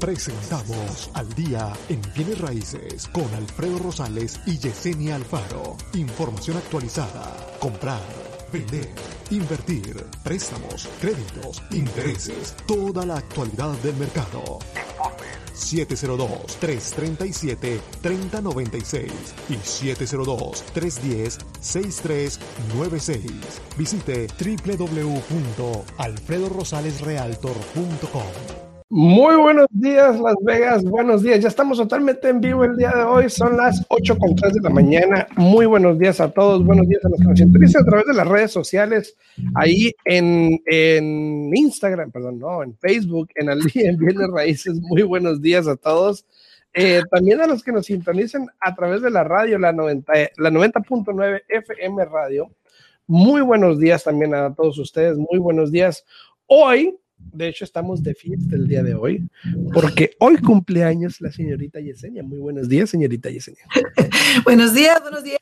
Presentamos al día en bienes raíces con Alfredo Rosales y Yesenia Alfaro. Información actualizada. Comprar, vender, invertir, préstamos, créditos, intereses, toda la actualidad del mercado. 702-337-3096 y 702-310-6396. Visite www.alfredorosalesrealtor.com. Muy buenos días, Las Vegas. Buenos días. Ya estamos totalmente en vivo el día de hoy. Son las 8 con 3 de la mañana. Muy buenos días a todos. Buenos días a los que nos sintonizan a través de las redes sociales. Ahí en, en Instagram, perdón, no, en Facebook, en Al Día en Bienes Raíces. Muy buenos días a todos. Eh, también a los que nos sintonizan a través de la radio, la 90.9 la 90 FM Radio. Muy buenos días también a todos ustedes. Muy buenos días. Hoy de hecho, estamos de fiesta el día de hoy, porque hoy cumpleaños la señorita Yesenia. Muy buenos días, señorita Yesenia. buenos días, buenos días.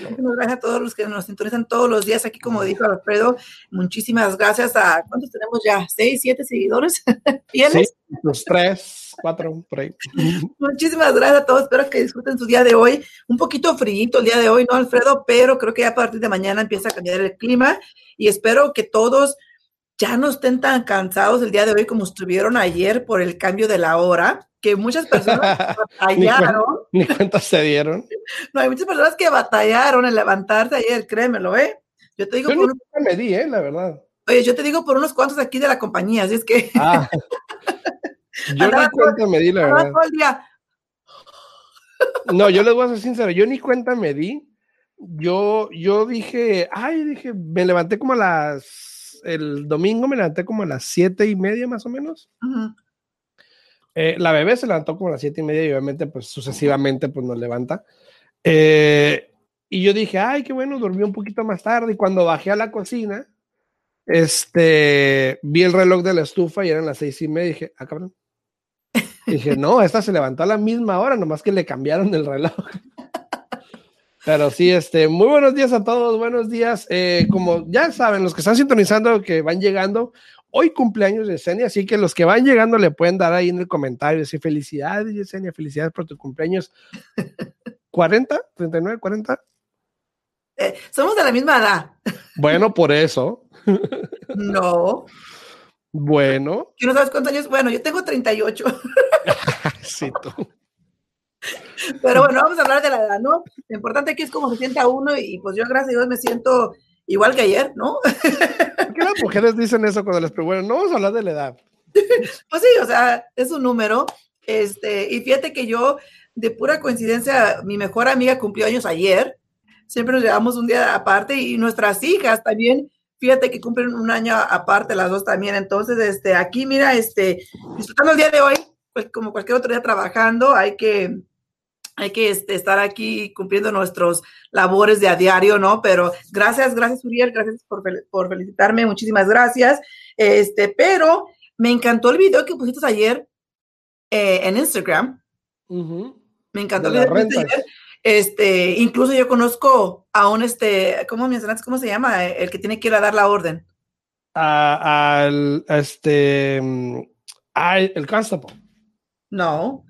Gracias a todos los que nos sintonizan todos los días aquí, como dijo Alfredo. Muchísimas gracias a, ¿cuántos tenemos ya? ¿Seis, siete seguidores fieles? Sí, los tres, cuatro, por ahí. Muchísimas gracias a todos. Espero que disfruten su día de hoy. Un poquito frío el día de hoy, ¿no, Alfredo? Pero creo que ya a partir de mañana empieza a cambiar el clima y espero que todos ya no estén tan cansados el día de hoy como estuvieron ayer por el cambio de la hora, que muchas personas batallaron. ni, cuántas se dieron. No, hay muchas personas que batallaron en levantarse ayer, créemelo, ¿eh? Yo te digo yo por me di, ¿eh? La verdad. Oye, yo te digo por unos cuantos aquí de la compañía, así es que... Ah. yo ni cuenta me di, la verdad. no, yo les voy a ser sincero, yo ni cuenta me di. Yo, yo dije, ay, dije, me levanté como a las el domingo me levanté como a las siete y media más o menos. Eh, la bebé se levantó como a las siete y media y obviamente pues sucesivamente pues nos levanta. Eh, y yo dije, ay, qué bueno, dormí un poquito más tarde y cuando bajé a la cocina, este, vi el reloj de la estufa y eran las seis y media y dije, ah, cabrón. dije, no, esta se levantó a la misma hora, nomás que le cambiaron el reloj. Pero sí, este, muy buenos días a todos, buenos días. Eh, como ya saben, los que están sintonizando, que van llegando, hoy cumpleaños de Yesenia, así que los que van llegando le pueden dar ahí en el comentario, decir felicidades, Yesenia, felicidades por tu cumpleaños. ¿40? ¿39? ¿40? somos de la misma edad. Bueno, por eso. no. Bueno. ¿Qué no sabes cuántos años? Bueno, yo tengo 38. sí, tú. Pero bueno, vamos a hablar de la edad, ¿no? Lo importante aquí es cómo se sienta uno y pues yo, gracias a Dios, me siento igual que ayer, ¿no? ¿Por qué las mujeres dicen eso cuando les preguntan? No vamos a hablar de la edad. Pues sí, o sea, es un número. Este, y fíjate que yo, de pura coincidencia, mi mejor amiga cumplió años ayer. Siempre nos llevamos un día aparte y nuestras hijas también, fíjate que cumplen un año aparte las dos también. Entonces, este, aquí, mira, este, disfrutando el día de hoy, pues como cualquier otro día trabajando, hay que hay que este, estar aquí cumpliendo nuestros labores de a diario, ¿no? Pero gracias, gracias Uriel, gracias por, por felicitarme, muchísimas gracias. Este, pero me encantó el video que pusiste ayer eh, en Instagram. Me encantó el video que ayer. Este, incluso yo conozco a un, este, ¿cómo mencionaste? ¿Cómo se llama? El que tiene que ir a dar la orden. Al, este, mm, el constable. No,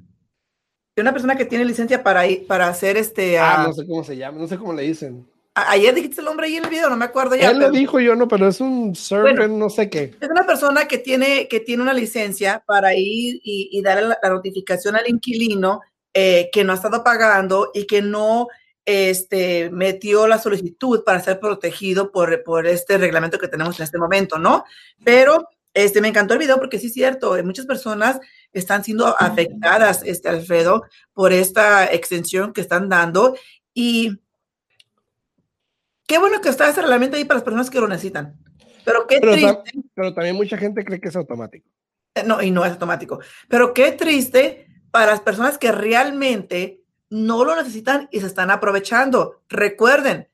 una persona que tiene licencia para, ir, para hacer este... Ah, no sé cómo se llama, no sé cómo le dicen. Ayer dijiste el nombre ahí en el video, no me acuerdo ya. Él lo dijo yo, no, pero es un server, no sé qué. Es una persona que tiene, que tiene una licencia para ir y, y dar la, notificación al inquilino eh, que no ha estado pagando y que no este, metió la solicitud para ser protegido por, por este reglamento que tenemos en este momento, ¿no? Pero este, me encantó el video porque sí es cierto, muchas personas están siendo afectadas, este, Alfredo, por esta extensión que están dando. Y qué bueno que está ese reglamento ahí para las personas que lo necesitan. Pero qué triste. pero también mucha gente cree que es automático. Eh, no, y no es automático. Pero qué triste para las personas que realmente no lo necesitan y se están aprovechando. Recuerden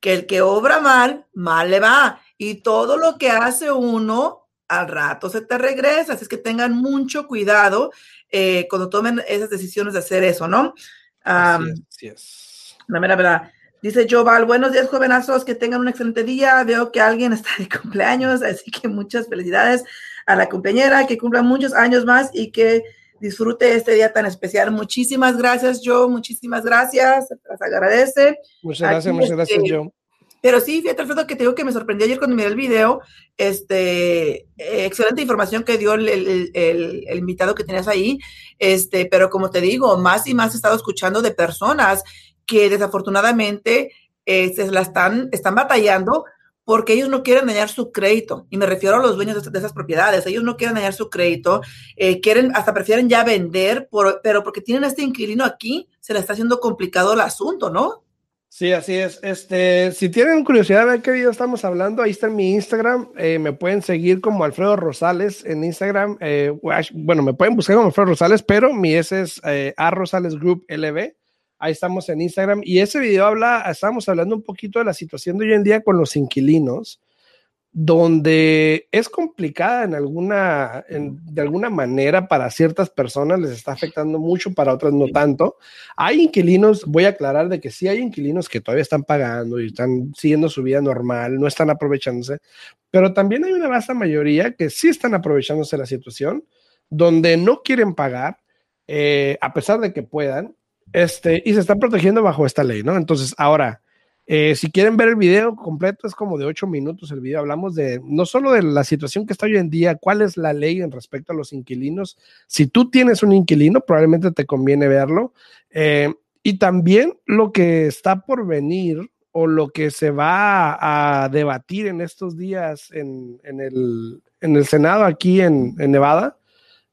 que el que obra mal, mal le va. Y todo lo que hace uno al rato se te regresa. Así es que tengan mucho cuidado eh, cuando tomen esas decisiones de hacer eso, ¿no? así es, La mera verdad. Dice Joval, buenos días, jovenazos, que tengan un excelente día. Veo que alguien está de cumpleaños, así que muchas felicidades a la compañera, que cumpla muchos años más y que disfrute este día tan especial. Muchísimas gracias, Joe. Muchísimas gracias. Las agradece. Muchas gracias, muchas gracias, este, Joe. Pero sí, fíjate, Alfredo, que te digo que me sorprendió ayer cuando miré el video. Este, excelente información que dio el, el, el, invitado que tenías ahí. Este, pero como te digo, más y más he estado escuchando de personas que desafortunadamente se la están, están batallando porque ellos no quieren dañar su crédito. Y me refiero a los dueños de, esas propiedades. Ellos no quieren dañar su crédito, eh, quieren, hasta prefieren ya vender, por, pero porque tienen este inquilino aquí, se le está haciendo complicado el asunto, ¿no? Sí, así es. Este, si tienen curiosidad de ver qué video estamos hablando, ahí está en mi Instagram. Eh, me pueden seguir como Alfredo Rosales en Instagram. bueno, me pueden buscar como Alfredo Rosales, pero mi ese es A Rosales Group LB. Ahí estamos en Instagram. Y ese video habla, estamos hablando un poquito de la situación de hoy en día con los inquilinos, donde es complicada en alguna, de alguna manera para ciertas personas, les está afectando mucho, para otras no tanto. Hay inquilinos, voy a aclarar de que sí hay inquilinos que todavía están pagando y están siguiendo su vida normal, no están aprovechándose, pero también hay una vasta mayoría que sí están aprovechándose la situación, donde no quieren pagar, eh, a pesar de que puedan, este, y se están protegiendo bajo esta ley, ¿no? Entonces, ahora, eh, si quieren ver el video completo, es como de ocho minutos el video. Hablamos de no solo de la situación que está hoy en día, cuál es la ley en respecto a los inquilinos. Si tú tienes un inquilino, probablemente te conviene verlo. Eh, y también lo que está por venir o lo que se va a, debatir en estos días en, el, en el, Senado aquí en, Nevada,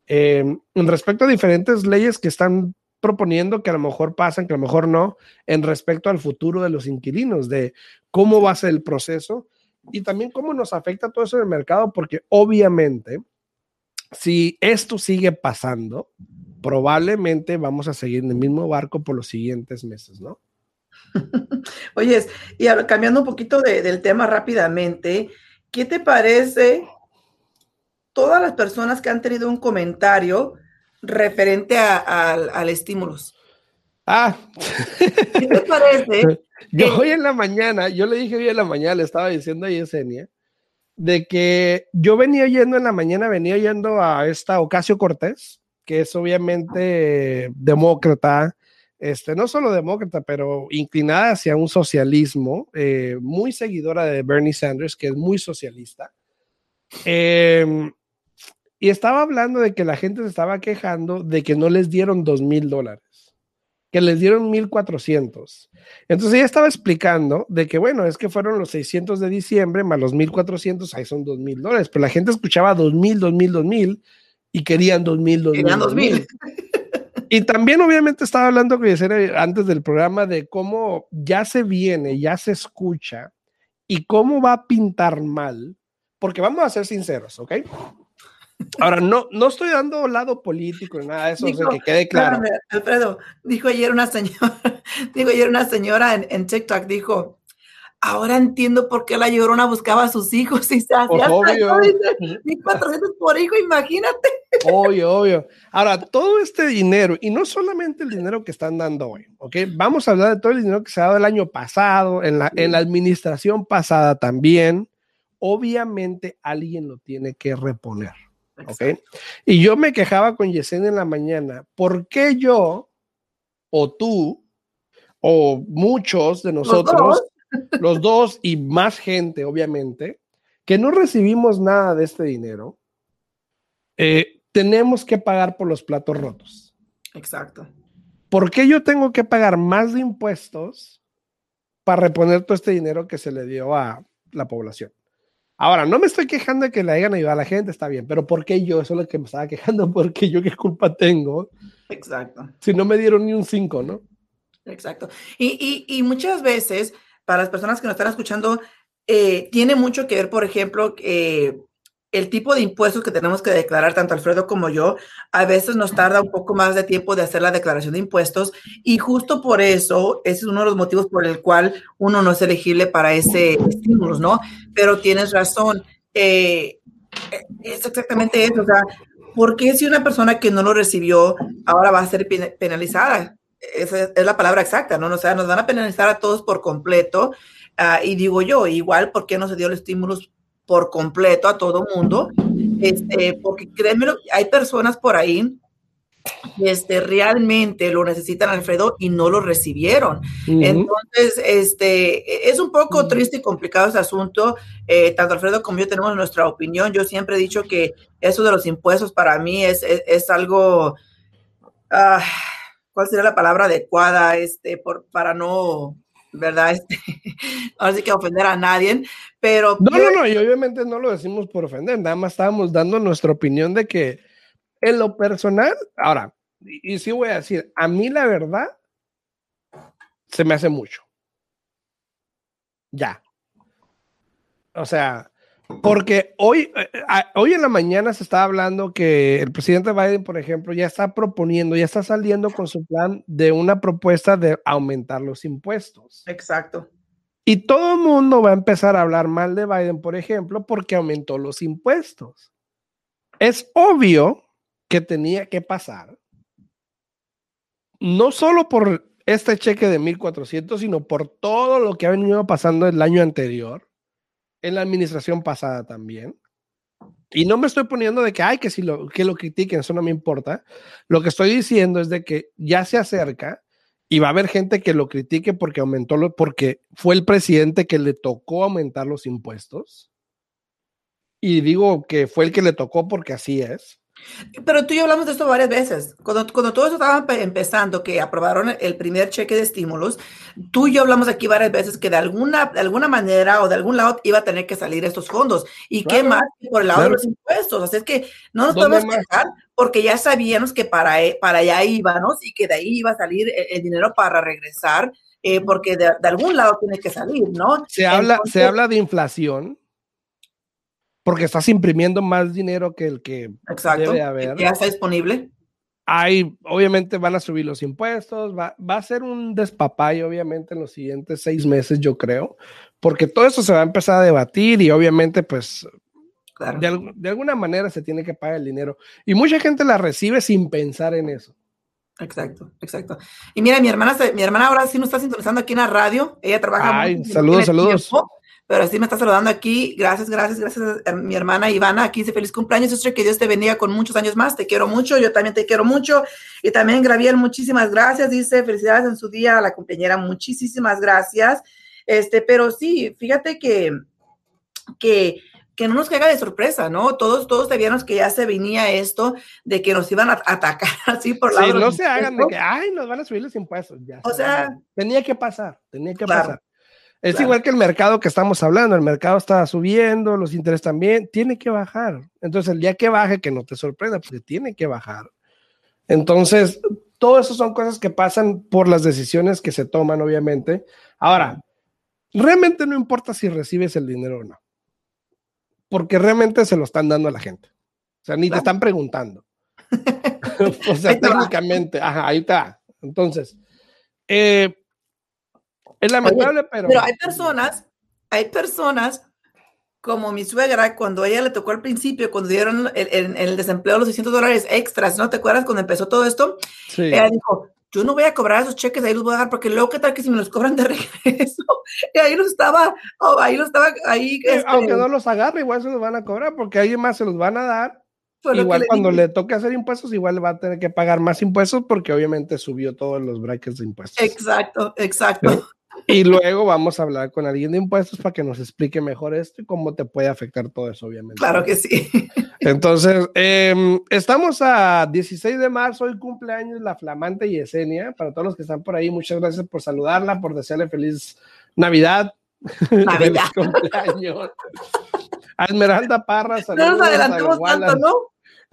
eh, en respecto a diferentes leyes que están proponiendo que a lo mejor pasan, que a lo mejor no, en respecto al futuro de los inquilinos, de cómo va a ser el proceso y también cómo nos afecta todo eso en el mercado, porque obviamente, si esto sigue pasando, probablemente vamos a seguir en el mismo barco por los siguientes meses, ¿no? Oye, y cambiando un poquito del tema rápidamente, ¿qué te parece todas las personas que han tenido un comentario referente al estímulos. Ah. ¿Qué te parece? Yo hoy en la mañana, yo le dije hoy en la mañana, le estaba diciendo a Yesenia, de que yo venía yendo en la mañana, venía yendo a esta Ocasio Cortés, que es obviamente demócrata, este, no solo demócrata, pero inclinada hacia un socialismo, eh, muy seguidora de Bernie Sanders, que es muy socialista. Eh, y estaba hablando de que la gente se estaba quejando de que no les dieron dos mil dólares, que les dieron mil cuatrocientos. Entonces ella estaba explicando de que, bueno, es que fueron los 600 de diciembre más los 1400, ahí son dos mil dólares, pero la gente escuchaba dos mil, dos mil, dos mil y querían dos mil, dos mil. dos mil. Y también obviamente estaba hablando con antes del programa de cómo ya se viene, ya se escucha y cómo va a pintar mal, porque vamos a ser sinceros, ¿ok? Ahora, no, no estoy dando lado político ni nada de eso, que quede claro. Alfredo, dijo ayer una señora, dijo ayer una señora en, en, TikTok, dijo, ahora entiendo por qué la llorona buscaba a sus hijos y se hacía obvio. 1400 por hijo, imagínate. Obvio, obvio. Ahora, todo este dinero, y no solamente el dinero que están dando hoy, ¿ok? Vamos a hablar de todo el dinero que se ha dado el año pasado, en la, en la administración pasada también. Obviamente alguien lo tiene que reponer. ¿Ok? Y yo me quejaba con Yesenia en la mañana, ¿por qué yo o tú o muchos de nosotros, los dos, y más gente, obviamente, que no recibimos nada de este dinero, eh, tenemos que pagar por los platos rotos? Exacto. ¿Por qué yo tengo que pagar más de impuestos para reponer todo este dinero que se le dio a la población? Ahora, no me estoy quejando de que le hayan ayudado a la gente, está bien, pero ¿por qué yo? Eso es lo que me estaba quejando, porque yo qué culpa tengo. Exacto. Si no me dieron ni un 5, ¿no? Exacto. Y, y, y, muchas veces, para las personas que nos están escuchando, eh, tiene mucho que ver, por ejemplo, eh, el tipo de impuestos que tenemos que declarar, tanto Alfredo como yo, a veces nos tarda un poco más de tiempo de hacer la declaración de impuestos y justo por eso, ese es uno de los motivos por el cual uno no es elegible para ese estímulo, ¿no? Pero tienes razón, eh, es exactamente eso, o sea, ¿por qué si una persona que no lo recibió ahora va a ser penalizada? Esa es la palabra exacta, ¿no? O sea, nos van a penalizar a todos por completo. Uh, y digo yo, igual, ¿por qué no se dio el estímulo por completo a todo mundo, este, porque créeme, hay personas por ahí este, realmente lo necesitan, Alfredo, y no lo recibieron. Entonces, este, es un poco triste y complicado ese asunto. Eh, tanto Alfredo como yo tenemos nuestra opinión. Yo siempre he dicho que eso de los impuestos para mí es, es, algo, ah, ¿cuál sería la palabra adecuada? Este, por, para no ¿verdad? Este, ahora sí que ofender a nadie, pero... No, no, no, y obviamente no lo decimos por ofender, nada más estábamos dando nuestra opinión de que en lo personal, ahora, y, sí voy a decir, a mí la verdad se me hace mucho. Ya. O sea, porque hoy, eh, eh, hoy en la mañana se está hablando que el presidente Biden, por ejemplo, ya está proponiendo, ya está saliendo con su plan de una propuesta de aumentar los impuestos. Exacto. Y todo el mundo va a empezar a hablar mal de Biden, por ejemplo, porque aumentó los impuestos. Es obvio que tenía que pasar, no solo por este cheque de 1.400, sino por todo lo que ha venido pasando el año anterior en la administración pasada también. Y no me estoy poniendo de que, ay, que si lo, que lo critiquen, eso no me importa. Lo que estoy diciendo es de que ya se acerca y va a haber gente que lo critique porque aumentó, lo, porque fue el presidente que le tocó aumentar los impuestos. Y digo que fue el que le tocó porque así es. Pero tú y yo hablamos de esto varias veces. Cuando, cuando todo eso estaba empezando, que aprobaron el primer cheque de estímulos, tú y yo hablamos aquí varias veces que de alguna, de alguna manera o de algún lado iba a tener que salir estos fondos. ¿Y qué más por el lado de los impuestos? Así es que no nos podemos quejar porque ya sabíamos que para, e, para allá íbamos y que de ahí iba a salir el, dinero para regresar, eh, porque de, algún lado tiene que salir, ¿no? Se habla, se habla de inflación porque estás imprimiendo más dinero que el que debe haber. Ya está disponible. Hay, obviamente van a subir los impuestos, va, va, a ser un despapay, obviamente, en los siguientes seis meses, yo creo, porque todo eso se va a empezar a debatir y obviamente, pues, de, de, alguna manera se tiene que pagar el dinero. Y mucha gente la recibe sin pensar en eso. Exacto, exacto. Y mira, mi hermana, mi hermana ahora sí nos está sintonizando aquí en la radio, ella trabaja. Ay, saludos, saludos pero sí me está saludando aquí. Gracias, gracias, gracias a mi hermana Ivana. Aquí dice feliz cumpleaños, sister, que Dios te bendiga con muchos años más. Te quiero mucho, yo también te quiero mucho. Y también Graviel, muchísimas gracias. Dice felicidades en su día a la compañera, muchísimas gracias. Este, pero sí, fíjate que, que, que no nos caiga de sorpresa, ¿no? Todos, todos sabíamos que ya se venía esto de que nos iban a atacar así por la. Sí, no se hagan de que, ay, nos van a subir los impuestos. Ya, o sea, tenía que pasar, tenía que pasar. Es igual que el mercado que estamos hablando, el mercado está subiendo, los intereses también, tiene que bajar. Entonces, el día que baje, que no te sorprenda, porque tiene que bajar. Entonces, todo eso son cosas que pasan por las decisiones que se toman, obviamente. Ahora, realmente no importa si recibes el dinero o no, porque realmente se lo están dando a la gente. O sea, ni te están preguntando. o sea, técnicamente, ajá, ahí está. Entonces, eh, es lamentable, pero. Pero hay personas, hay personas como mi suegra, cuando a ella le tocó al principio, cuando dieron el, el, desempleo los 600 dólares extras, ¿no te acuerdas cuando empezó todo esto? Sí. Ella dijo, yo no voy a cobrar esos cheques, ahí los voy a dar, porque luego, ¿qué tal que si me los cobran de regreso? Y ahí los estaba, oh, ahí los estaba, ahí. Este aunque no los agarre, igual se los van a cobrar, porque alguien más se los van a dar. Igual cuando le, toque hacer impuestos, igual va a tener que pagar más impuestos, porque obviamente subió todos los brackets de impuestos. Exacto, exacto. Y luego vamos a hablar con alguien de impuestos para que nos explique mejor esto y cómo te puede afectar todo eso, obviamente. Claro que sí. Entonces, em, estamos a 16 de marzo, hoy cumpleaños la flamante Yesenia. Para todos los que están por ahí, muchas gracias por saludarla, por desearle feliz Navidad. Navidad. cumpleaños. A Esmeralda Parra, saludos. No nos adelantemos tanto, ¿no?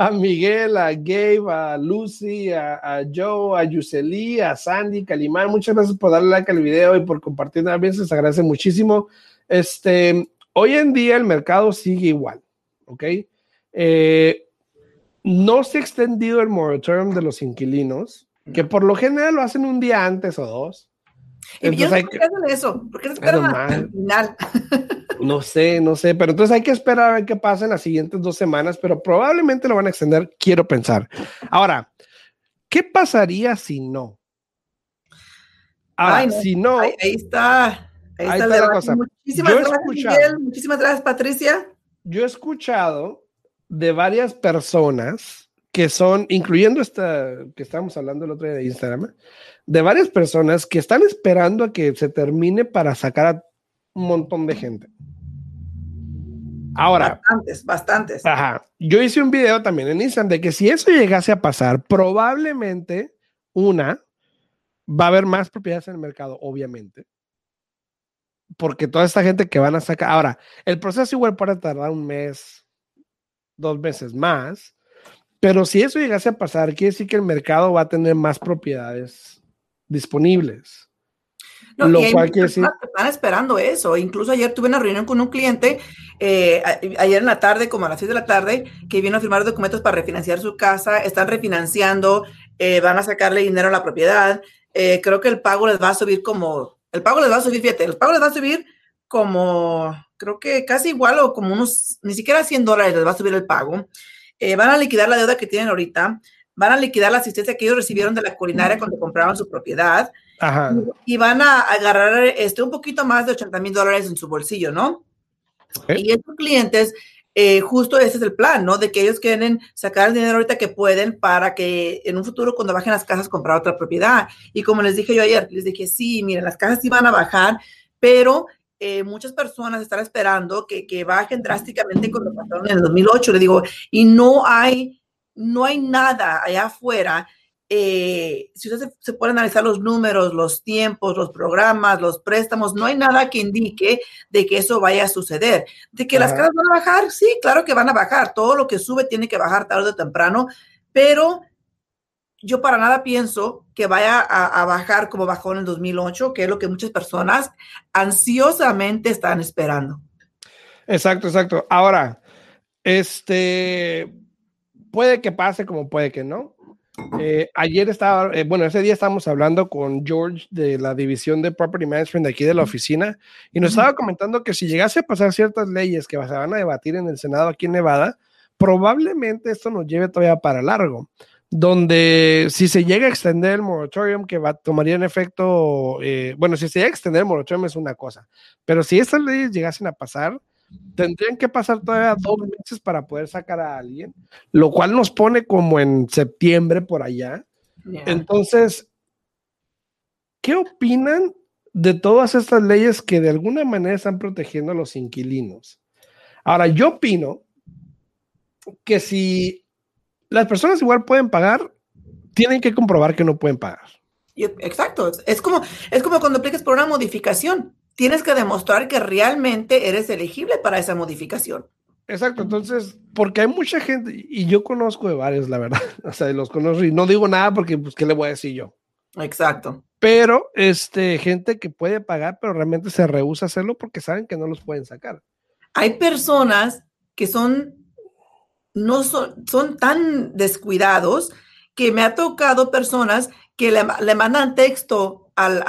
A Miguel, a Gabe, a Lucy, a, Joe, a Yuseli, a Sandy, Calimán. Muchas gracias por darle like al video y por compartir también. Se les agradece muchísimo. Este, hoy en día el mercado sigue igual, ¿ok? Eh, no se ha extendido el moratorium de los inquilinos, que por lo general lo hacen un día antes o dos. ¿Y por qué hacen eso? ¿Por qué se esperan al final? No sé, no sé, pero entonces hay que esperar a ver qué pasa en las siguientes dos semanas, pero probablemente lo van a extender, quiero pensar. Ahora, ¿qué pasaría si no? Ah, si no. Ahí, está. Ahí, está, la cosa. Muchísimas gracias, Miguel. Muchísimas gracias, Patricia. Yo he escuchado de varias personas que son, incluyendo esta que estábamos hablando el otro día de Instagram, de varias personas que están esperando a que se termine para sacar a un montón de gente. Ahora. Bastantes, bastantes. Ajá. Yo hice un video también en Instagram de que si eso llegase a pasar, probablemente una va a haber más propiedades en el mercado, obviamente. Porque toda esta gente que van a sacar. Ahora, el proceso igual puede tardar un mes, dos meses más. Pero si eso llegase a pasar, quiere decir que el mercado va a tener más propiedades disponibles. Lo cual quiere decir... Están esperando eso. Incluso ayer tuve una reunión con un cliente, eh, ayer en la tarde, como a las 6 de la tarde, que vino a firmar documentos para refinanciar su casa. Están refinanciando, eh, van a sacarle dinero a la propiedad. Eh, creo que el pago les va a subir como, el pago les va a subir, fíjate, el pago les va a subir como, creo que casi igual o como unos, ni siquiera 100 dólares les va a subir el pago. Van a liquidar la deuda que tienen ahorita, van a liquidar la asistencia que ellos recibieron de la culinaria cuando compraron su propiedad Y, van a agarrar este, un poquito más de 80 mil dólares en su bolsillo, ¿no? Y estos clientes, eh, justo ese es el plan, ¿no? De que ellos quieren sacar el dinero ahorita que pueden para que en un futuro cuando bajen las casas comprar otra propiedad. Y como les dije yo ayer, les dije, sí, miren, las casas sí van a bajar, pero eh, muchas personas están esperando que, que bajen drásticamente con lo que pasaron en el 2008, le digo, y no hay, no hay nada allá afuera. Eh, si usted se, puede analizar los números, los tiempos, los programas, los préstamos, no hay nada que indique de que eso vaya a suceder. De que las casas van a bajar, sí, claro que van a bajar. Todo lo que sube tiene que bajar tarde o temprano, pero yo para nada pienso que vaya a, bajar como bajó en el 2008, que es lo que muchas personas ansiosamente están esperando. Exacto, exacto. Ahora, este, puede que pase como puede que no. Eh, ayer estaba, eh, bueno, ese día estábamos hablando con George de la división de Property Management de aquí de la oficina y nos estaba comentando que si llegase a pasar ciertas leyes que se van a debatir en el Senado aquí en Nevada, probablemente esto nos lleve todavía para largo donde si se llega a extender el moratorium, que va, tomaría en efecto, eh, bueno, si se llega a extender el moratorium es una cosa, pero si estas leyes llegasen a pasar, tendrían que pasar todavía dos meses para poder sacar a alguien, lo cual nos pone como en septiembre por allá. Entonces, ¿qué opinan de todas estas leyes que de alguna manera están protegiendo a los inquilinos? Ahora, yo opino que si las personas igual pueden pagar, tienen que comprobar que no pueden pagar. Exacto, es como, es como cuando aplicas por una modificación, tienes que demostrar que realmente eres elegible para esa modificación. Exacto, entonces, porque hay mucha gente, y yo conozco de varios, la verdad, o sea, los conozco y no digo nada porque, pues, ¿qué le voy a decir yo? Exacto. Pero, este, gente que puede pagar, pero realmente se rehúsa a hacerlo porque saben que no los pueden sacar. Hay personas que son no son, son tan descuidados que me ha tocado personas que le, mandan texto al,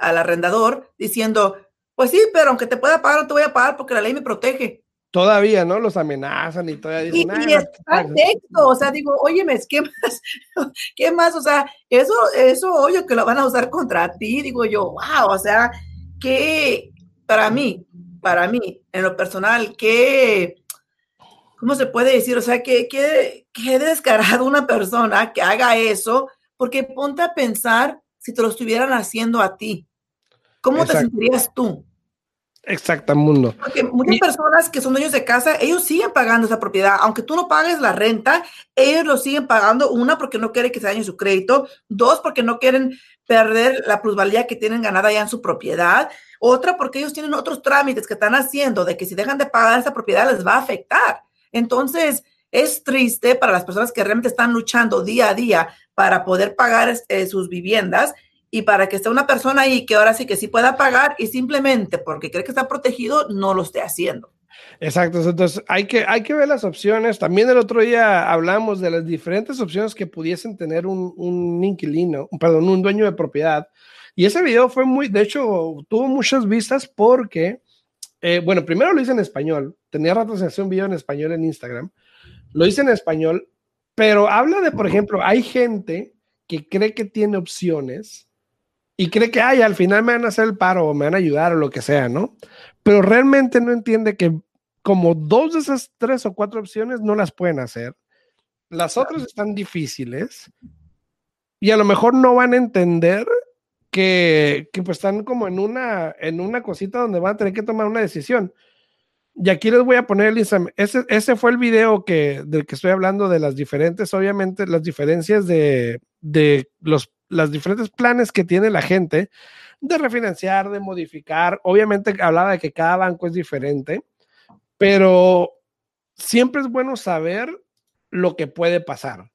arrendador diciendo, pues sí, pero aunque te pueda pagar, no te voy a pagar porque la ley me protege. Todavía, ¿no? Los amenazan y todavía dicen. Y, y está texto, o sea, digo, óyeme, ¿qué más? ¿Qué más? O sea, eso, eso, obvio que lo van a usar contra ti, digo yo, wow, o sea, que para mí, para mí, en lo personal, que ¿cómo se puede decir? O sea, que, que, que descarado una persona que haga eso, porque ponte a pensar si te lo estuvieran haciendo a ti. ¿Cómo te sentirías tú? Exacto, mundo. Porque muchas personas que son dueños de casa, ellos siguen pagando esa propiedad. Aunque tú no pagues la renta, ellos lo siguen pagando. Una, porque no quieren que se dañe su crédito. Dos, porque no quieren perder la plusvalía que tienen ganada ya en su propiedad. Otra, porque ellos tienen otros trámites que están haciendo de que si dejan de pagar esa propiedad les va a afectar. Entonces, es triste para las personas que realmente están luchando día a día para poder pagar eh, sus viviendas y para que esté una persona ahí que ahora sí que sí pueda pagar y simplemente porque cree que está protegido no lo esté haciendo. Exacto, entonces hay que, hay que ver las opciones. También el otro día hablamos de las diferentes opciones que pudiesen tener un, un inquilino, perdón, un dueño de propiedad. Y ese video fue muy, de hecho, tuvo muchas vistas porque eh, bueno, primero lo hice en español. Tenía rato de hacer un video en español en Instagram. Lo hice en español, pero habla de, por ejemplo, hay gente que cree que tiene opciones y cree que, ay, al final me van a hacer el paro o me van a ayudar o lo que sea, ¿no? Pero realmente no entiende que como dos de esas tres o cuatro opciones no las pueden hacer Las otras están difíciles y a lo mejor no van a entender que, que pues están como en una, en una cosita donde van a tener que tomar una decisión. Y aquí les voy a poner el ese, ese fue el video que, del que estoy hablando de las diferentes, obviamente, las diferencias de, de los las diferentes planes que tiene la gente de refinanciar, de modificar. Obviamente hablaba de que cada banco es diferente, pero siempre es bueno saber lo que puede pasar,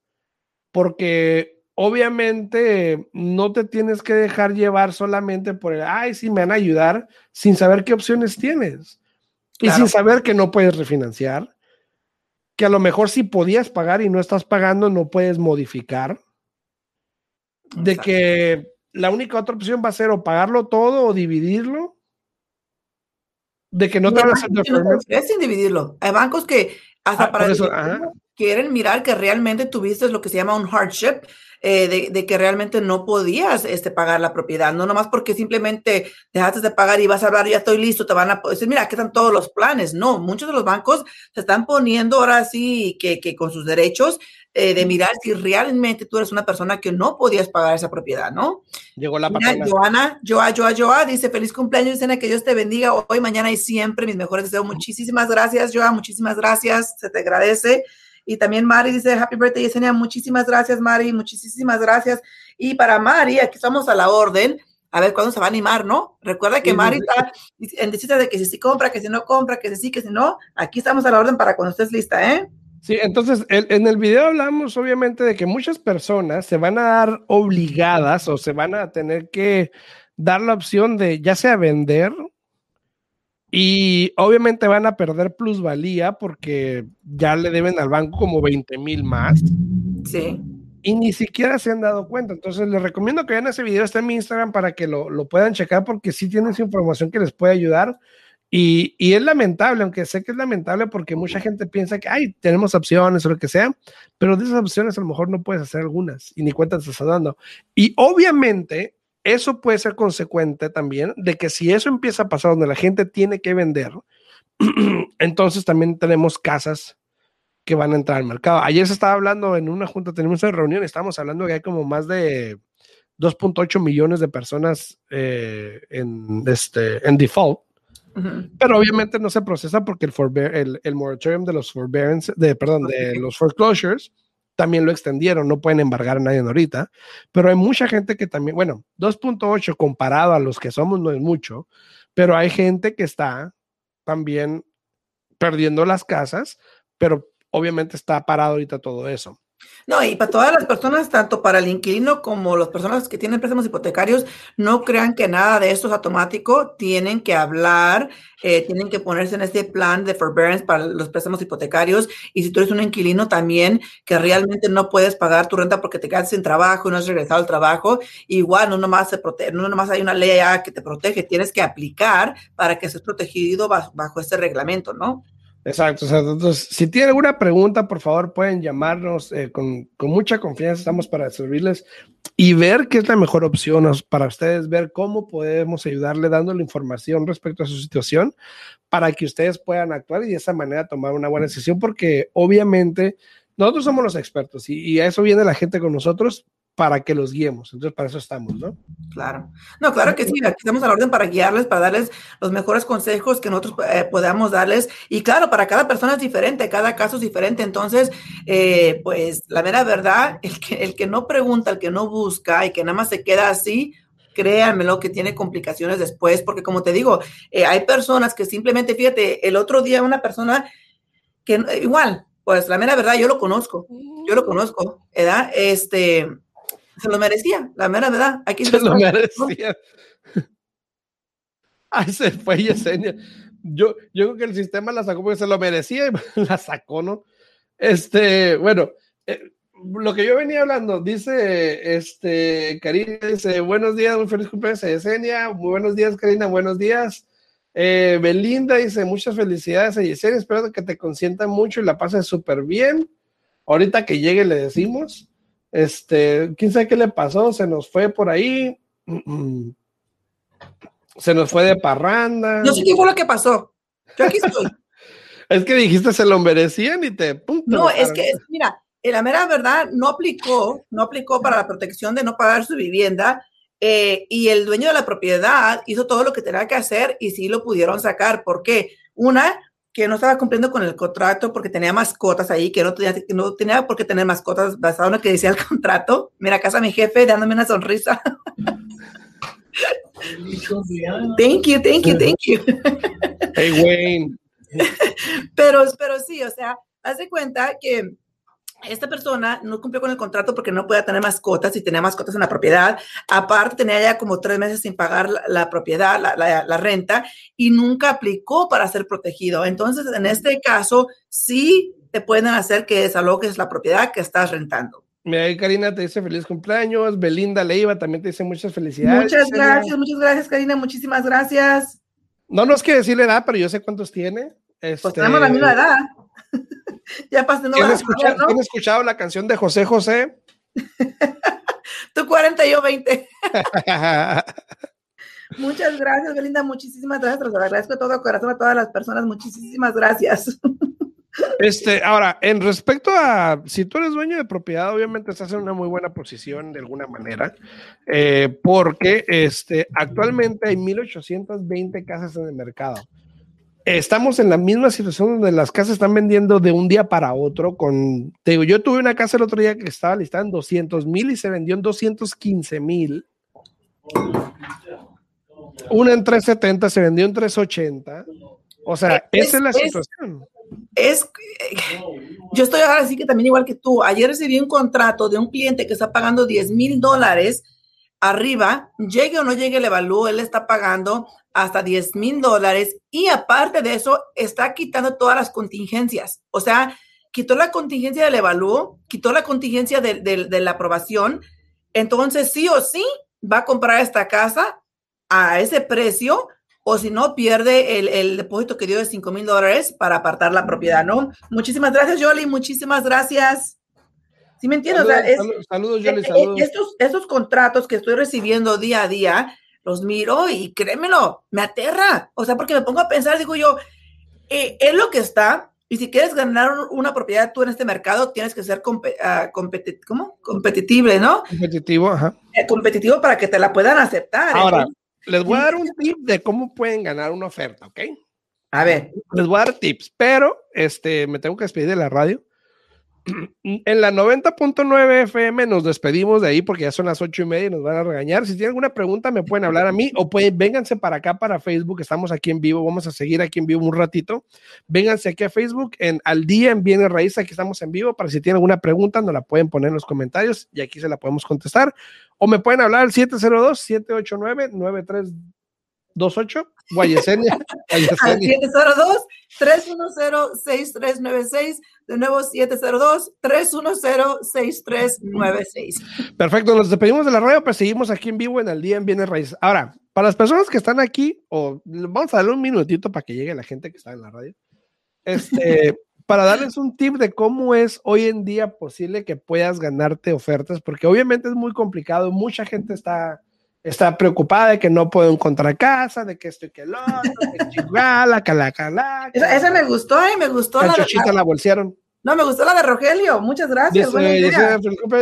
porque obviamente no te tienes que dejar llevar solamente por el, ay, sí, me van a ayudar, sin saber qué opciones tienes. Y sin saber que no puedes refinanciar, que a lo mejor si podías pagar y no estás pagando, no puedes modificar, de que la única otra opción va a ser o pagarlo todo o dividirlo. De que no te van a hacer Es sin dividirlo. Hay bancos que hasta ah, para eso, quieren mirar que realmente tuviste lo que se llama un hardship, eh, de, que realmente no podías este, pagar la propiedad, no nomás porque simplemente dejaste de pagar y vas a hablar, ya estoy listo, te van a decir, mira, aquí están todos los planes. No, muchos de los bancos se están poniendo ahora sí que, que con sus derechos eh, de mirar si realmente tú eres una persona que no podías pagar esa propiedad, ¿no? Llegó la Mira, Joana, Joa, Joa, Joa, dice, feliz cumpleaños, Yesenia, que Dios te bendiga hoy, mañana y siempre, mis mejores deseos. Muchísimas gracias, Joa, muchísimas gracias, se te agradece. Y también Mari dice, Happy birthday, Yesenia. Muchísimas gracias, Mari. Muchísimas gracias. Y para Mari, aquí estamos a la orden. A ver cuándo se va a animar, ¿no? Recuerda que Mari está en decisión de que si sí compra, que si no compra, que si sí, que si no. Aquí estamos a la orden para cuando estés lista, ¿eh? Sí, entonces en el video hablamos obviamente de que muchas personas se van a dar obligadas o se van a tener que dar la opción de ya sea vender y obviamente van a perder plusvalía porque ya le deben al banco como 20 mil más. Sí. Y ni siquiera se han dado cuenta. Entonces les recomiendo que vean ese video, está en mi Instagram para que lo, lo puedan checar porque sí tienes información que les puede ayudar. Y, y, es lamentable, aunque sé que es lamentable porque mucha gente piensa que, ay, tenemos opciones o lo que sea, pero de esas opciones a lo mejor no puedes hacer algunas y ni cuenta te estás dando. Y obviamente eso puede ser consecuente también de que si eso empieza a pasar donde la gente tiene que vender, entonces también tenemos casas que van a entrar al mercado. Ayer se estaba hablando en una junta, tenemos una reunión, estábamos hablando que hay como más de 2.8 millones de personas eh, en, este, en default. Pero obviamente no se procesa porque el, el, el moratorium de los forbearance, de, perdón, de los foreclosures también lo extendieron, no pueden embargar a nadie ahorita, pero hay mucha gente que también, bueno, 2.8 comparado a los que somos no es mucho, pero hay gente que está también perdiendo las casas, pero obviamente está parado ahorita todo eso. No, y para todas las personas, tanto para el inquilino como las personas que tienen préstamos hipotecarios, no crean que nada de esto es automático. Tienen que hablar, eh, tienen que ponerse en este plan de forbearance para los préstamos hipotecarios. Y si tú eres un inquilino también que realmente no puedes pagar tu renta porque te quedas sin trabajo y no has regresado al trabajo, igual no nomás, se protege, no nomás hay una ley que te protege, tienes que aplicar para que estés protegido bajo este reglamento, ¿no? Exacto, entonces, si tienen alguna pregunta, por favor pueden llamarnos eh, con, con, mucha confianza, estamos para servirles y ver qué es la mejor opción para ustedes, ver cómo podemos ayudarle dándole información respecto a su situación para que ustedes puedan actuar y de esa manera tomar una buena decisión, porque obviamente nosotros somos los expertos y a eso viene la gente con nosotros para que los guiemos. Entonces, para eso estamos, ¿no? Claro. No, claro que sí. Aquí estamos a la orden para guiarles, para darles los mejores consejos que nosotros eh, podamos darles. Y claro, para cada persona es diferente, cada caso es diferente. Entonces, eh, pues la mera verdad, el que, el que no pregunta, el que no busca y que nada más se queda así, créanmelo que tiene complicaciones después, porque como te digo, eh, hay personas que simplemente, fíjate, el otro día una persona que igual, pues la mera verdad, yo lo conozco, yo lo conozco, ¿verdad? Este, se lo merecía, la mera verdad. Aquí se lo merecía. Ay, se fue Yesenia. Yo, yo creo que el sistema la sacó porque se lo merecía y la sacó, ¿no? Este, bueno, eh, lo que yo venía hablando, dice, este, Karina dice, buenos días, muy feliz cumpleaños Yesenia, muy buenos días, Karina, buenos días. Eh, Belinda dice, muchas felicidades a Yesenia, espero que te consienta mucho y la pases súper bien. Ahorita que llegue le decimos. Este, quién sabe qué le pasó, se nos fue por ahí. Se nos fue de parranda. No sé qué fue lo que pasó. Yo aquí estoy. es que dijiste se lo merecían y te. no, es que, mira, en la mera verdad, no aplicó, no aplicó para la protección de no pagar su vivienda. Eh, y el dueño de la propiedad hizo todo lo que tenía que hacer y sí lo pudieron sacar. ¿Por qué? Una, que no estaba cumpliendo con el contrato porque tenía mascotas ahí, que no tenía, que no tenía por qué tener mascotas basado en lo que decía el contrato. Mira, casa mi jefe dándome una sonrisa. thank you, thank you, thank you. Hey, Wayne. pero, pero sí, o sea, haz de cuenta que esta persona no cumplió con el contrato porque no podía tener mascotas y tenía mascotas en la propiedad. Aparte, tenía ya como tres meses sin pagar la, propiedad, la, renta, y nunca aplicó para ser protegido. Entonces, en este caso, sí te pueden hacer que desalojes la propiedad que estás rentando. Mira, ahí Karina te dice feliz cumpleaños. Belinda Leiva también te dice muchas felicidades. Muchas gracias, muchas gracias, Karina. Muchísimas gracias. No nos quiere decir la edad, pero yo sé cuántos tiene. Pues tenemos la misma edad. ya pasando ¿Quién, escucha, ¿no? escuchado la canción de José José? Tú 40 y yo 20. Muchas gracias, Belinda. Muchísimas gracias. Te agradezco de todo corazón a todas las personas. Muchísimas gracias. Este, ahora, en respecto a si tú eres dueño de propiedad, obviamente estás en una muy buena posición de alguna manera, eh, porque este, actualmente hay 1820 casas en el mercado estamos en la misma situación donde las casas están vendiendo de un día para otro. Con, te digo, yo tuve una casa el otro día que estaba listada en 200 mil y se vendió en 215 mil. Una en 370 se vendió en 380. O sea, esa es la situación. Es, yo estoy ahora sí que también igual que tú. Ayer recibí un contrato de un cliente que está pagando 10 mil dólares arriba, llegue o no llegue el evalúo, él está pagando hasta 10 mil dólares y aparte de eso está quitando todas las contingencias. O sea, quitó la contingencia del evalúo, quitó la contingencia de, la aprobación. Entonces, sí o sí, va a comprar esta casa a ese precio o si no, pierde el, depósito que dio de 5 mil dólares para apartar la propiedad, ¿no? Muchísimas gracias, Jolie. Muchísimas gracias. ¿Sí me entiendes? Saludos, eh, eh, Estos, estos contratos que estoy recibiendo día a día, los miro y créemelo, me aterra. O sea, porque me pongo a pensar, digo yo, eh, es lo que está. Y si quieres ganar una propiedad tú en este mercado, tienes que ser uh, ¿cómo? competitivo, ¿no? Competitivo, ajá. competitivo para que te la puedan aceptar. Ahora, les voy a dar un tip de cómo pueden ganar una oferta, ¿ok? A ver. Les voy a dar tips, pero este, me tengo que despedir de la radio. En la 90.9 FM nos despedimos de ahí porque ya son las ocho y media y nos van a regañar. Si tienen alguna pregunta, me pueden hablar a mí o pueden, vénganse para acá, para Facebook. Estamos aquí en vivo, vamos a seguir aquí en vivo un ratito. Vénganse aquí a Facebook en Al Día en Bienes Raíces. Aquí estamos en vivo para si tienen alguna pregunta, nos la pueden poner en los comentarios y aquí se la podemos contestar. O me pueden hablar al 702-789-93. 28 Guayesenia. 702-310-6396. De nuevo, 702-310-6396. Perfecto, nos despedimos de la radio, pero seguimos aquí en vivo en el día en Bienes Raíces. Ahora, para las personas que están aquí, o vamos a darle un minutito para que llegue la gente que está en la radio. Este, para darles un tip de cómo es hoy en día posible que puedas ganarte ofertas, porque obviamente es muy complicado, mucha gente está está preocupada de que no puedo encontrar casa, de que estoy que lo otro, que la cala, cala. Esa, esa, me gustó, y me gustó. La, la la bolsearon. No, me gustó la de Rogelio. Muchas gracias.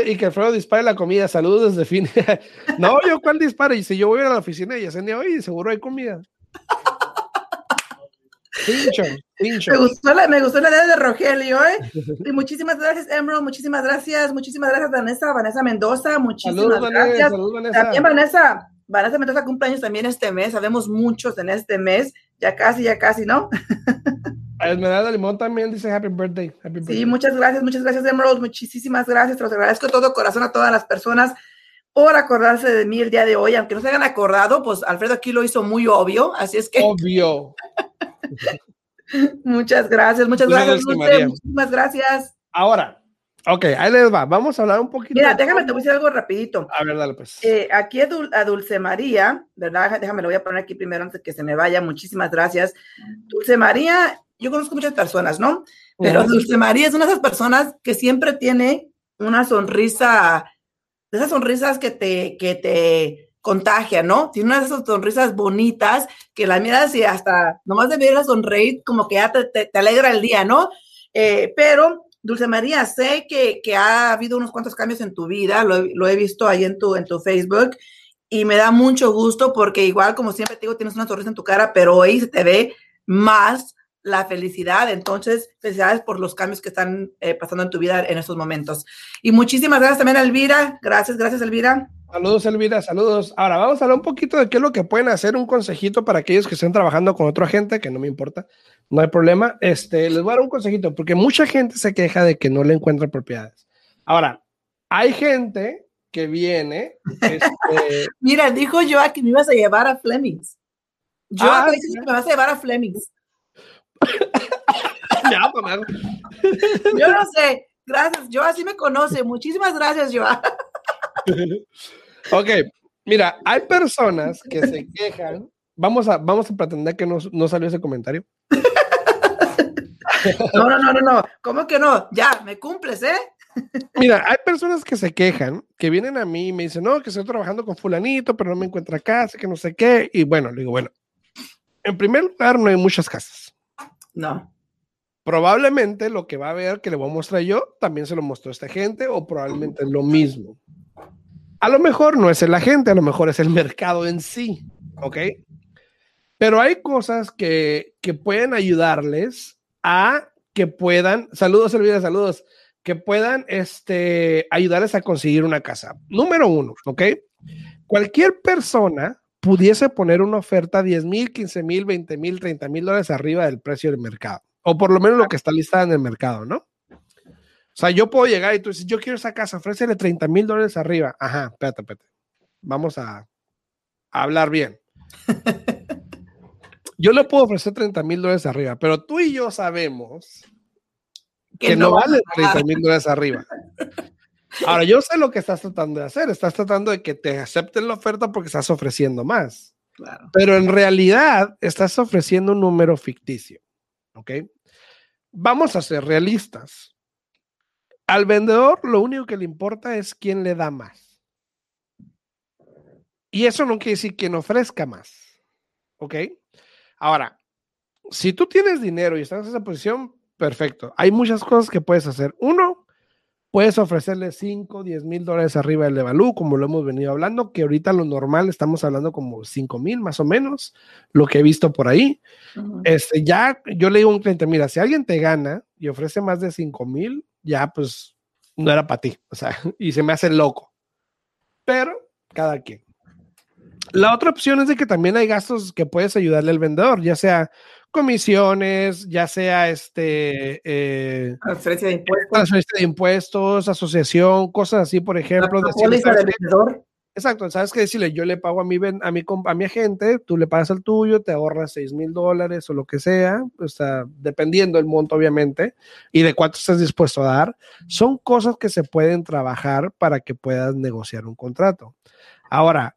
y que Alfredo dispare la comida. Saludos desde fin. no, yo cuál dispare. Y si yo voy a la oficina y ya hoy, seguro hay comida. Me gustó, la, me gustó la idea de Rogelio, ¿eh? Y muchísimas gracias, Emerald, muchísimas gracias, muchísimas gracias, Vanessa, Vanessa Mendoza, muchísimas gracias. Vanessa. También Vanessa, Vanessa Mendoza cumpleaños también este mes, sabemos muchos en este mes, ya casi, ya casi, ¿no? Esmeralda Limón también dice happy birthday, happy birthday. Sí, muchas gracias, muchas gracias, Emerald, muchísimas gracias, te los agradezco de todo corazón a todas las personas por acordarse de mí el día de hoy, aunque no se hayan acordado, pues Alfredo aquí lo hizo muy obvio, así es que... Obvio. muchas gracias, muchas gracias, muchísimas gracias. Ahora, ok, ahí les va, vamos a hablar un poquito. Mira, déjame, te voy a decir algo rapidito. A ver, dale pues. Eh, aquí a, Dulce María, ¿verdad? Déjame, lo voy a poner aquí primero antes de que se me vaya, muchísimas gracias. Dulce María, yo conozco muchas personas, ¿no? Pero Dulce María es una de esas personas que siempre tiene una sonrisa, de esas sonrisas que te, que te contagia, ¿no? Tiene unas sonrisas bonitas que la miras y hasta nomás de verla sonreír, como que ya te, te, alegra el día, ¿no? Eh, pero Dulce María, sé que, que, ha habido unos cuantos cambios en tu vida, lo, he visto ahí en tu, en tu Facebook y me da mucho gusto porque igual como siempre digo, tienes una sonrisa en tu cara, pero hoy se te ve más la felicidad. Entonces, felicidades por los cambios que están eh, pasando en tu vida en estos momentos. Y muchísimas gracias también a Elvira. Gracias, gracias Elvira. Saludos Elvira, saludos. Ahora vamos a hablar un poquito de qué es lo que pueden hacer, un consejito para aquellos que estén trabajando con otra gente, que no me importa, no hay problema. Este, les voy a dar un consejito, porque mucha gente se queja de que no le encuentra propiedades. Ahora, hay gente que viene. Este... Mira, dijo yo que me ibas a llevar a Flemings. Yo ah, que me vas a llevar a Flemings. ya, pues, Yo no sé. Gracias. Yo así me conoce. Muchísimas gracias, Joa. ok. Mira, hay personas que se quejan. Vamos a, vamos a pretender que no, no salió ese comentario. No, no, no, no, no. ¿Cómo que no? Ya, me cumples, ¿eh? Mira, hay personas que se quejan, que vienen a mí y me dicen, no, que estoy trabajando con fulanito, pero no me encuentra casa, que no sé qué. Y bueno, le digo, bueno, en primer lugar, no hay muchas casas. No. Probablemente lo que va a ver que le voy a mostrar yo, también se lo mostró esta gente, o probablemente lo mismo. A lo mejor no es el agente, a lo mejor es el mercado en sí, ¿ok? Pero hay cosas que, que pueden ayudarles a que puedan, saludos, Elvira, saludos, que puedan este, ayudarles a conseguir una casa. Número uno, ¿ok? Cualquier persona pudiese poner una oferta 10 mil, 15 mil, 20 mil, 30 mil dólares arriba del precio del mercado, o por lo menos lo que está listado en el mercado, ¿no? O sea, yo puedo llegar y tú dices, yo quiero esa casa, ofrécele 30 mil dólares arriba. Ajá, espérate, espérate. Vamos a, a hablar bien. yo le puedo ofrecer 30 mil dólares arriba, pero tú y yo sabemos que, no, vale 30 mil dólares arriba. Ahora, yo sé lo que estás tratando de hacer. Estás tratando de que te acepten la oferta porque estás ofreciendo más. Claro. Pero en realidad estás ofreciendo un número ficticio. ¿Ok? Vamos a ser realistas. Al vendedor lo único que le importa es quién le da más. Y eso no quiere decir quién ofrezca más. ¿Ok? Ahora, si tú tienes dinero y estás en esa posición, perfecto. Hay muchas cosas que puedes hacer. Uno, puedes ofrecerle 5, 10 mil dólares arriba del Evalú, como lo hemos venido hablando, que ahorita lo normal estamos hablando como 5 mil más o menos, lo que he visto por ahí. este, ya yo le digo a un cliente, mira, si alguien te gana y ofrece más de 5 mil, ya pues no era para ti, o sea, y se me hace loco. Pero cada quien. La otra opción es de que también hay gastos que puedes ayudarle al vendedor, ya sea comisiones, ya sea este eh, transferencia de impuestos, transferencia de impuestos, asociación, cosas así, por ejemplo. vendedor. Exacto, sabes que decirle, yo le pago a mi, a mi, a mi agente, tú le pagas al tuyo, te ahorras 6 mil dólares o lo que sea, o sea, dependiendo del monto, obviamente, y de cuánto estás dispuesto a dar. Son cosas que se pueden trabajar para que puedas negociar un contrato. Ahora,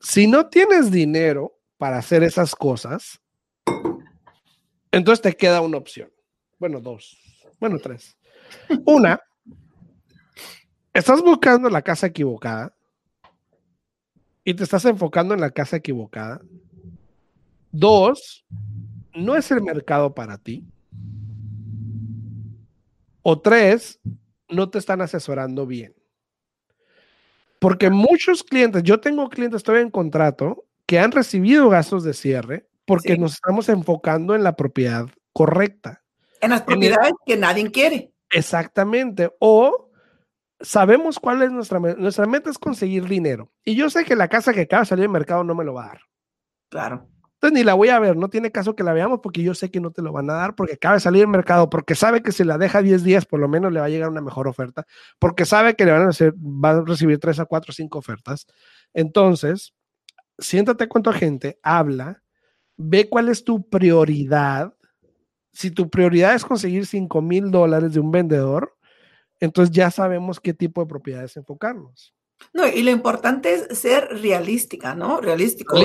si no tienes dinero para hacer esas cosas, entonces te queda una opción. Bueno, dos. Bueno, tres. Una, estás buscando la casa equivocada y te estás enfocando en la casa equivocada. Dos, no es el mercado para ti. O tres, no te están asesorando bien. Porque muchos clientes, yo tengo clientes todavía en contrato que han recibido gastos de cierre porque nos estamos enfocando en la propiedad correcta. En las propiedades que nadie quiere. Exactamente. O sabemos cuál es nuestra meta. Nuestra meta es conseguir dinero. Y yo sé que la casa que acaba de salir del mercado no me lo va a dar. Claro. Entonces ni la voy a ver, no tiene caso que la veamos porque yo sé que no te lo van a dar, porque acaba de salir del mercado, porque sabe que si la deja 10 días por lo menos le va a llegar una mejor oferta, porque sabe que le van a hacer, va a recibir 3 a 4 o 5 ofertas. Entonces, siéntate con tu agente, habla, ve cuál es tu prioridad. Si tu prioridad es conseguir 5 mil dólares de un vendedor, entonces ya sabemos qué tipo de propiedades enfocarnos. No, y lo importante es ser realística, ¿no? Realístico.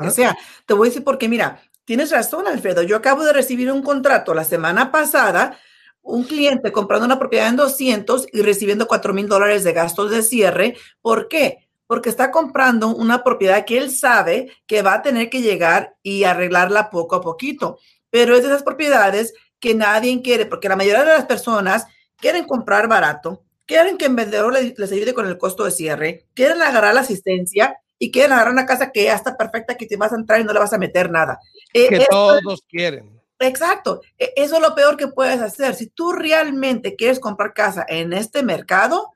O sea, te voy a decir porque, mira, tienes razón, Alfredo. Yo acabo de recibir un contrato la semana pasada, un cliente comprando una propiedad en 200 y recibiendo 4 mil dólares de gastos de cierre. ¿Por qué? Porque está comprando una propiedad que él sabe que va a tener que llegar y arreglarla poco a poquito. Pero es de esas propiedades que nadie quiere, porque la mayoría de las personas quieren comprar barato, quieren que el vendedor les, ayude con el costo de cierre, quieren agarrar la asistencia y quieren agarrar una casa que ya está perfecta, que te vas a entrar y no le vas a meter nada. Eh, que todos quieren. Exacto. E, eso es lo peor que puedes hacer. Si tú realmente quieres comprar casa en este mercado,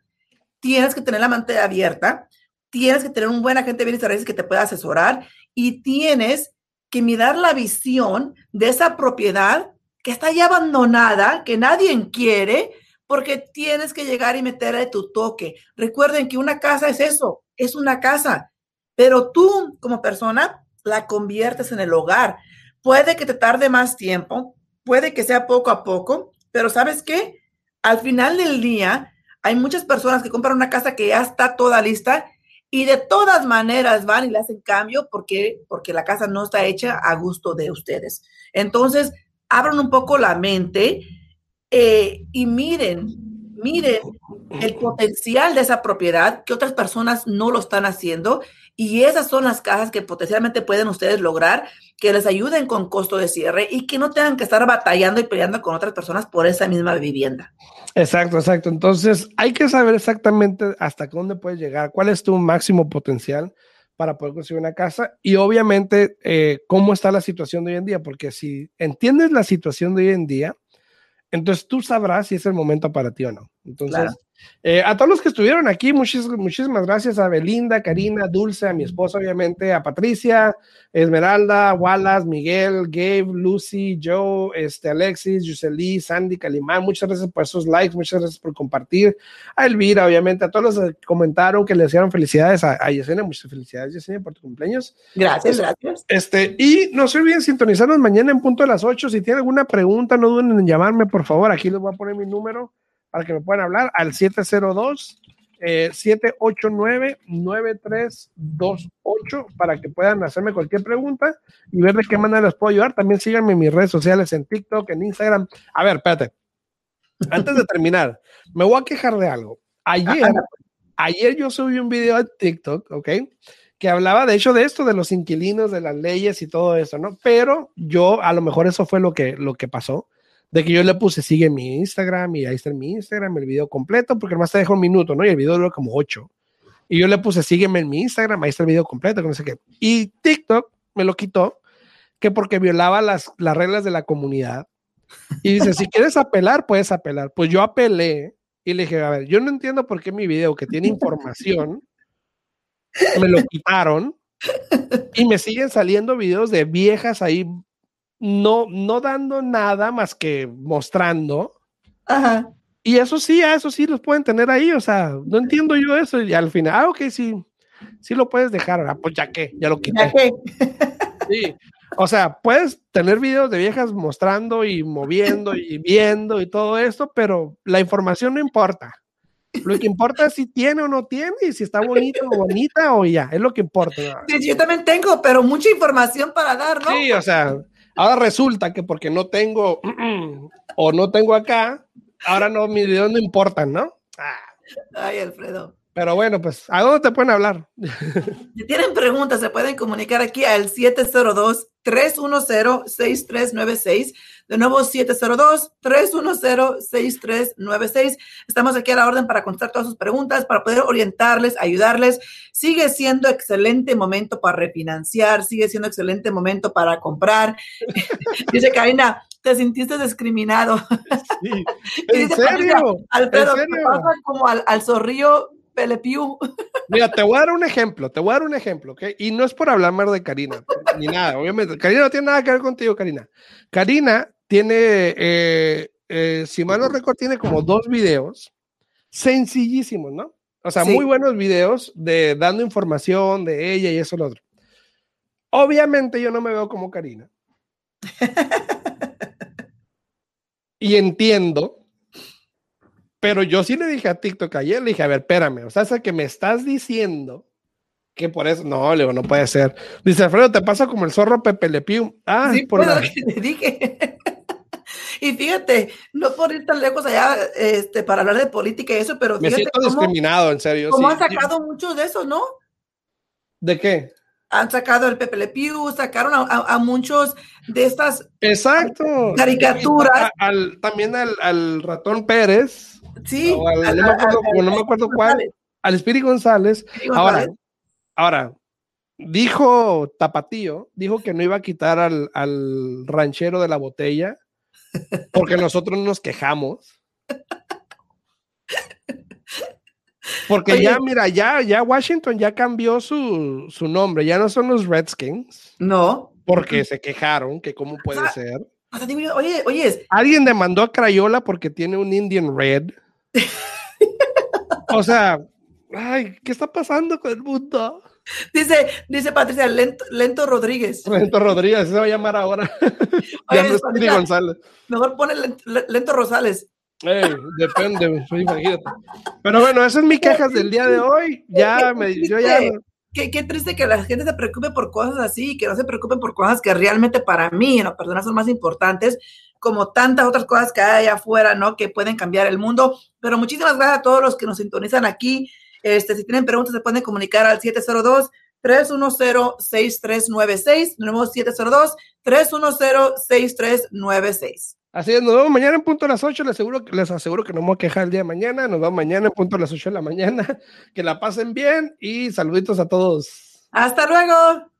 tienes que tener la mente abierta, tienes que tener un buen agente de bienes raíces que te pueda asesorar y tienes que mirar la visión de esa propiedad que está ya abandonada, que nadie quiere, porque tienes que llegar y meterle tu toque. Recuerden que una casa es eso, es una casa, pero tú como persona la conviertes en el hogar. Puede que te tarde más tiempo, puede que sea poco a poco, pero ¿sabes qué? Al final del día, hay muchas personas que compran una casa que ya está toda lista y de todas maneras van y le hacen cambio porque, porque la casa no está hecha a gusto de ustedes. Entonces, abran un poco la mente eh, y miren, miren el potencial de esa propiedad que otras personas no lo están haciendo y esas son las casas que potencialmente pueden ustedes lograr que les ayuden con costo de cierre y que no tengan que estar batallando y peleando con otras personas por esa misma vivienda. Exacto, exacto. Entonces hay que saber exactamente hasta dónde puedes llegar, cuál es tu máximo potencial para poder conseguir una casa y obviamente eh, cómo está la situación de hoy en día, porque si entiendes la situación de hoy en día, entonces tú sabrás si es el momento para ti o no. Entonces, eh, a todos los que estuvieron aquí, muchísimas, muchísimas gracias a Belinda, Karina, Dulce, a mi esposa, obviamente, a Patricia, Esmeralda, Wallace, Miguel, Gabe, Lucy, Joe, este, Alexis, Yuseli, Sandy, Calimán. Muchas gracias por esos likes, muchas gracias por compartir. A Elvira, obviamente, a todos los que comentaron que le hicieron felicidades a, a Yesenia. Muchas felicidades, Yesenia, por tu cumpleaños. Gracias, gracias. Este, y no se olviden sintonizarnos mañana en punto de las 8. Si tienen alguna pregunta, no duden en llamarme, por favor. Aquí les voy a poner mi número para que me puedan hablar al 702 789-9328 para que puedan hacerme cualquier pregunta y ver de qué manera les puedo ayudar. También síganme en mis redes sociales, en TikTok, en Instagram. A ver, espérate. Antes de terminar, me voy a quejar de algo. Ayer, ayer yo subí un video a TikTok, ¿ok? Que hablaba de hecho de esto, de los inquilinos, de las leyes y todo eso, ¿no? Pero yo, a lo mejor eso fue lo que, lo que pasó de que yo le puse sigue mi Instagram y ahí está mi Instagram el video completo, porque además te dejo un minuto, ¿no? Y el video dura como ocho. Y yo le puse sígueme en mi Instagram, ahí está el video completo, que no sé qué. Y TikTok me lo quitó, que porque violaba las, las reglas de la comunidad. Y dice, si quieres apelar, puedes apelar. Pues yo apelé y le dije, a ver, yo no entiendo por qué mi video que tiene información, me lo quitaron y me siguen saliendo videos de viejas ahí no, no dando nada más que mostrando. Ajá. Y eso sí, a eso sí los pueden tener ahí, o sea, no entiendo yo eso. Y al final, ah, ok, sí, sí lo puedes dejar, ah, pues ya que, ya lo quité. Sí, o sea, puedes tener videos de viejas mostrando y moviendo y viendo y todo esto, pero la información no importa. Lo que importa es si tiene o no tiene, y si está bonito o bonita o ya, es lo que importa. Sí, yo también tengo, pero mucha información para dar, ¿no? Sí, o sea, Ahora resulta que porque no tengo o no tengo acá, ahora no, mis videos no importan, ¿no? Ah. Ay, Alfredo. Pero bueno, pues, ¿a dónde te pueden hablar? Si tienen preguntas, se pueden comunicar aquí al 702-310-6396. De nuevo, 702-310-6396. Estamos aquí a la orden para contestar todas sus preguntas, para poder orientarles, ayudarles. Sigue siendo excelente momento para refinanciar, sigue siendo excelente momento para comprar. Dice Karina, te sintiste discriminado. Sí. ¿En serio? Alfredo, ¿En serio? pasa como al, al zorrillo Pelepiu. Mira, te voy a dar un ejemplo, te voy a dar un ejemplo, ¿ok? Y no es por hablar más de Karina, ni nada, obviamente. Karina no tiene nada que ver contigo, Karina. Karina tiene, eh, eh, si mal no recuerdo, tiene como dos videos sencillísimos, ¿no? O sea, muy buenos videos de dando información de ella y eso lo otro. Obviamente yo no me veo como Karina. y entiendo pero yo sí le dije a TikTok ayer, le dije, a ver, espérame, o sea, es que me estás diciendo que por eso, no, le digo, no puede ser. Dice Alfredo, te pasa como el zorro Pepe Le Pew. Ah, sí, por lo que te dije. y fíjate, no por ir tan lejos allá este, para hablar de política y eso, pero me siento discriminado, en serio. Como han sacado muchos de eso, ¿no? ¿De qué? han sacado el Pepe Le Pew, sacaron a, muchos de estas Exacto. caricaturas. al, también al, al, ratón Pérez. Sí. O al- no, me acuerdo, no me acuerdo cuál. Al Spirit González. Ahora, ahora, dijo Tapatío, dijo que no iba a quitar al, al ranchero de la botella porque nosotros nos quejamos. Porque Oye. ya, mira, ya, ya Washington ya cambió su, su nombre, ya no son los Redskins, No. porque se quejaron que cómo puede sea, ser. O sea, dime, Oye, oye, Alguien demandó a Crayola porque tiene un Indian Red. O sea, ay, ¿qué está pasando con el mundo? dice, dice Patricia, Lento, Lento Rodríguez. Lento Rodríguez, se va a llamar ahora. ya Oye, no es González. Mejor pone Lento, Lento Rosales. Ey, depende, imagínate. Pero bueno, esa es mi quejas del día de hoy. Ya me, yo ya. Qué, qué triste que la gente se preocupe por cosas así, que no se preocupen por cosas que realmente para mí, en lo personal, son más importantes, como tantas otras cosas que hay allá afuera, ¿no? Que pueden cambiar el mundo. Pero muchísimas gracias a todos los que nos sintonizan aquí. Este, si tienen preguntas, se pueden comunicar al 702 310-6396. Nuevo 702-310-6396. Así es, nos vemos mañana en punto a las 8. Les aseguro, les aseguro que no me voy a quejar el día de mañana. Nos vemos mañana en punto a las 8 de la mañana. Que la pasen bien y saluditos a todos. Hasta luego.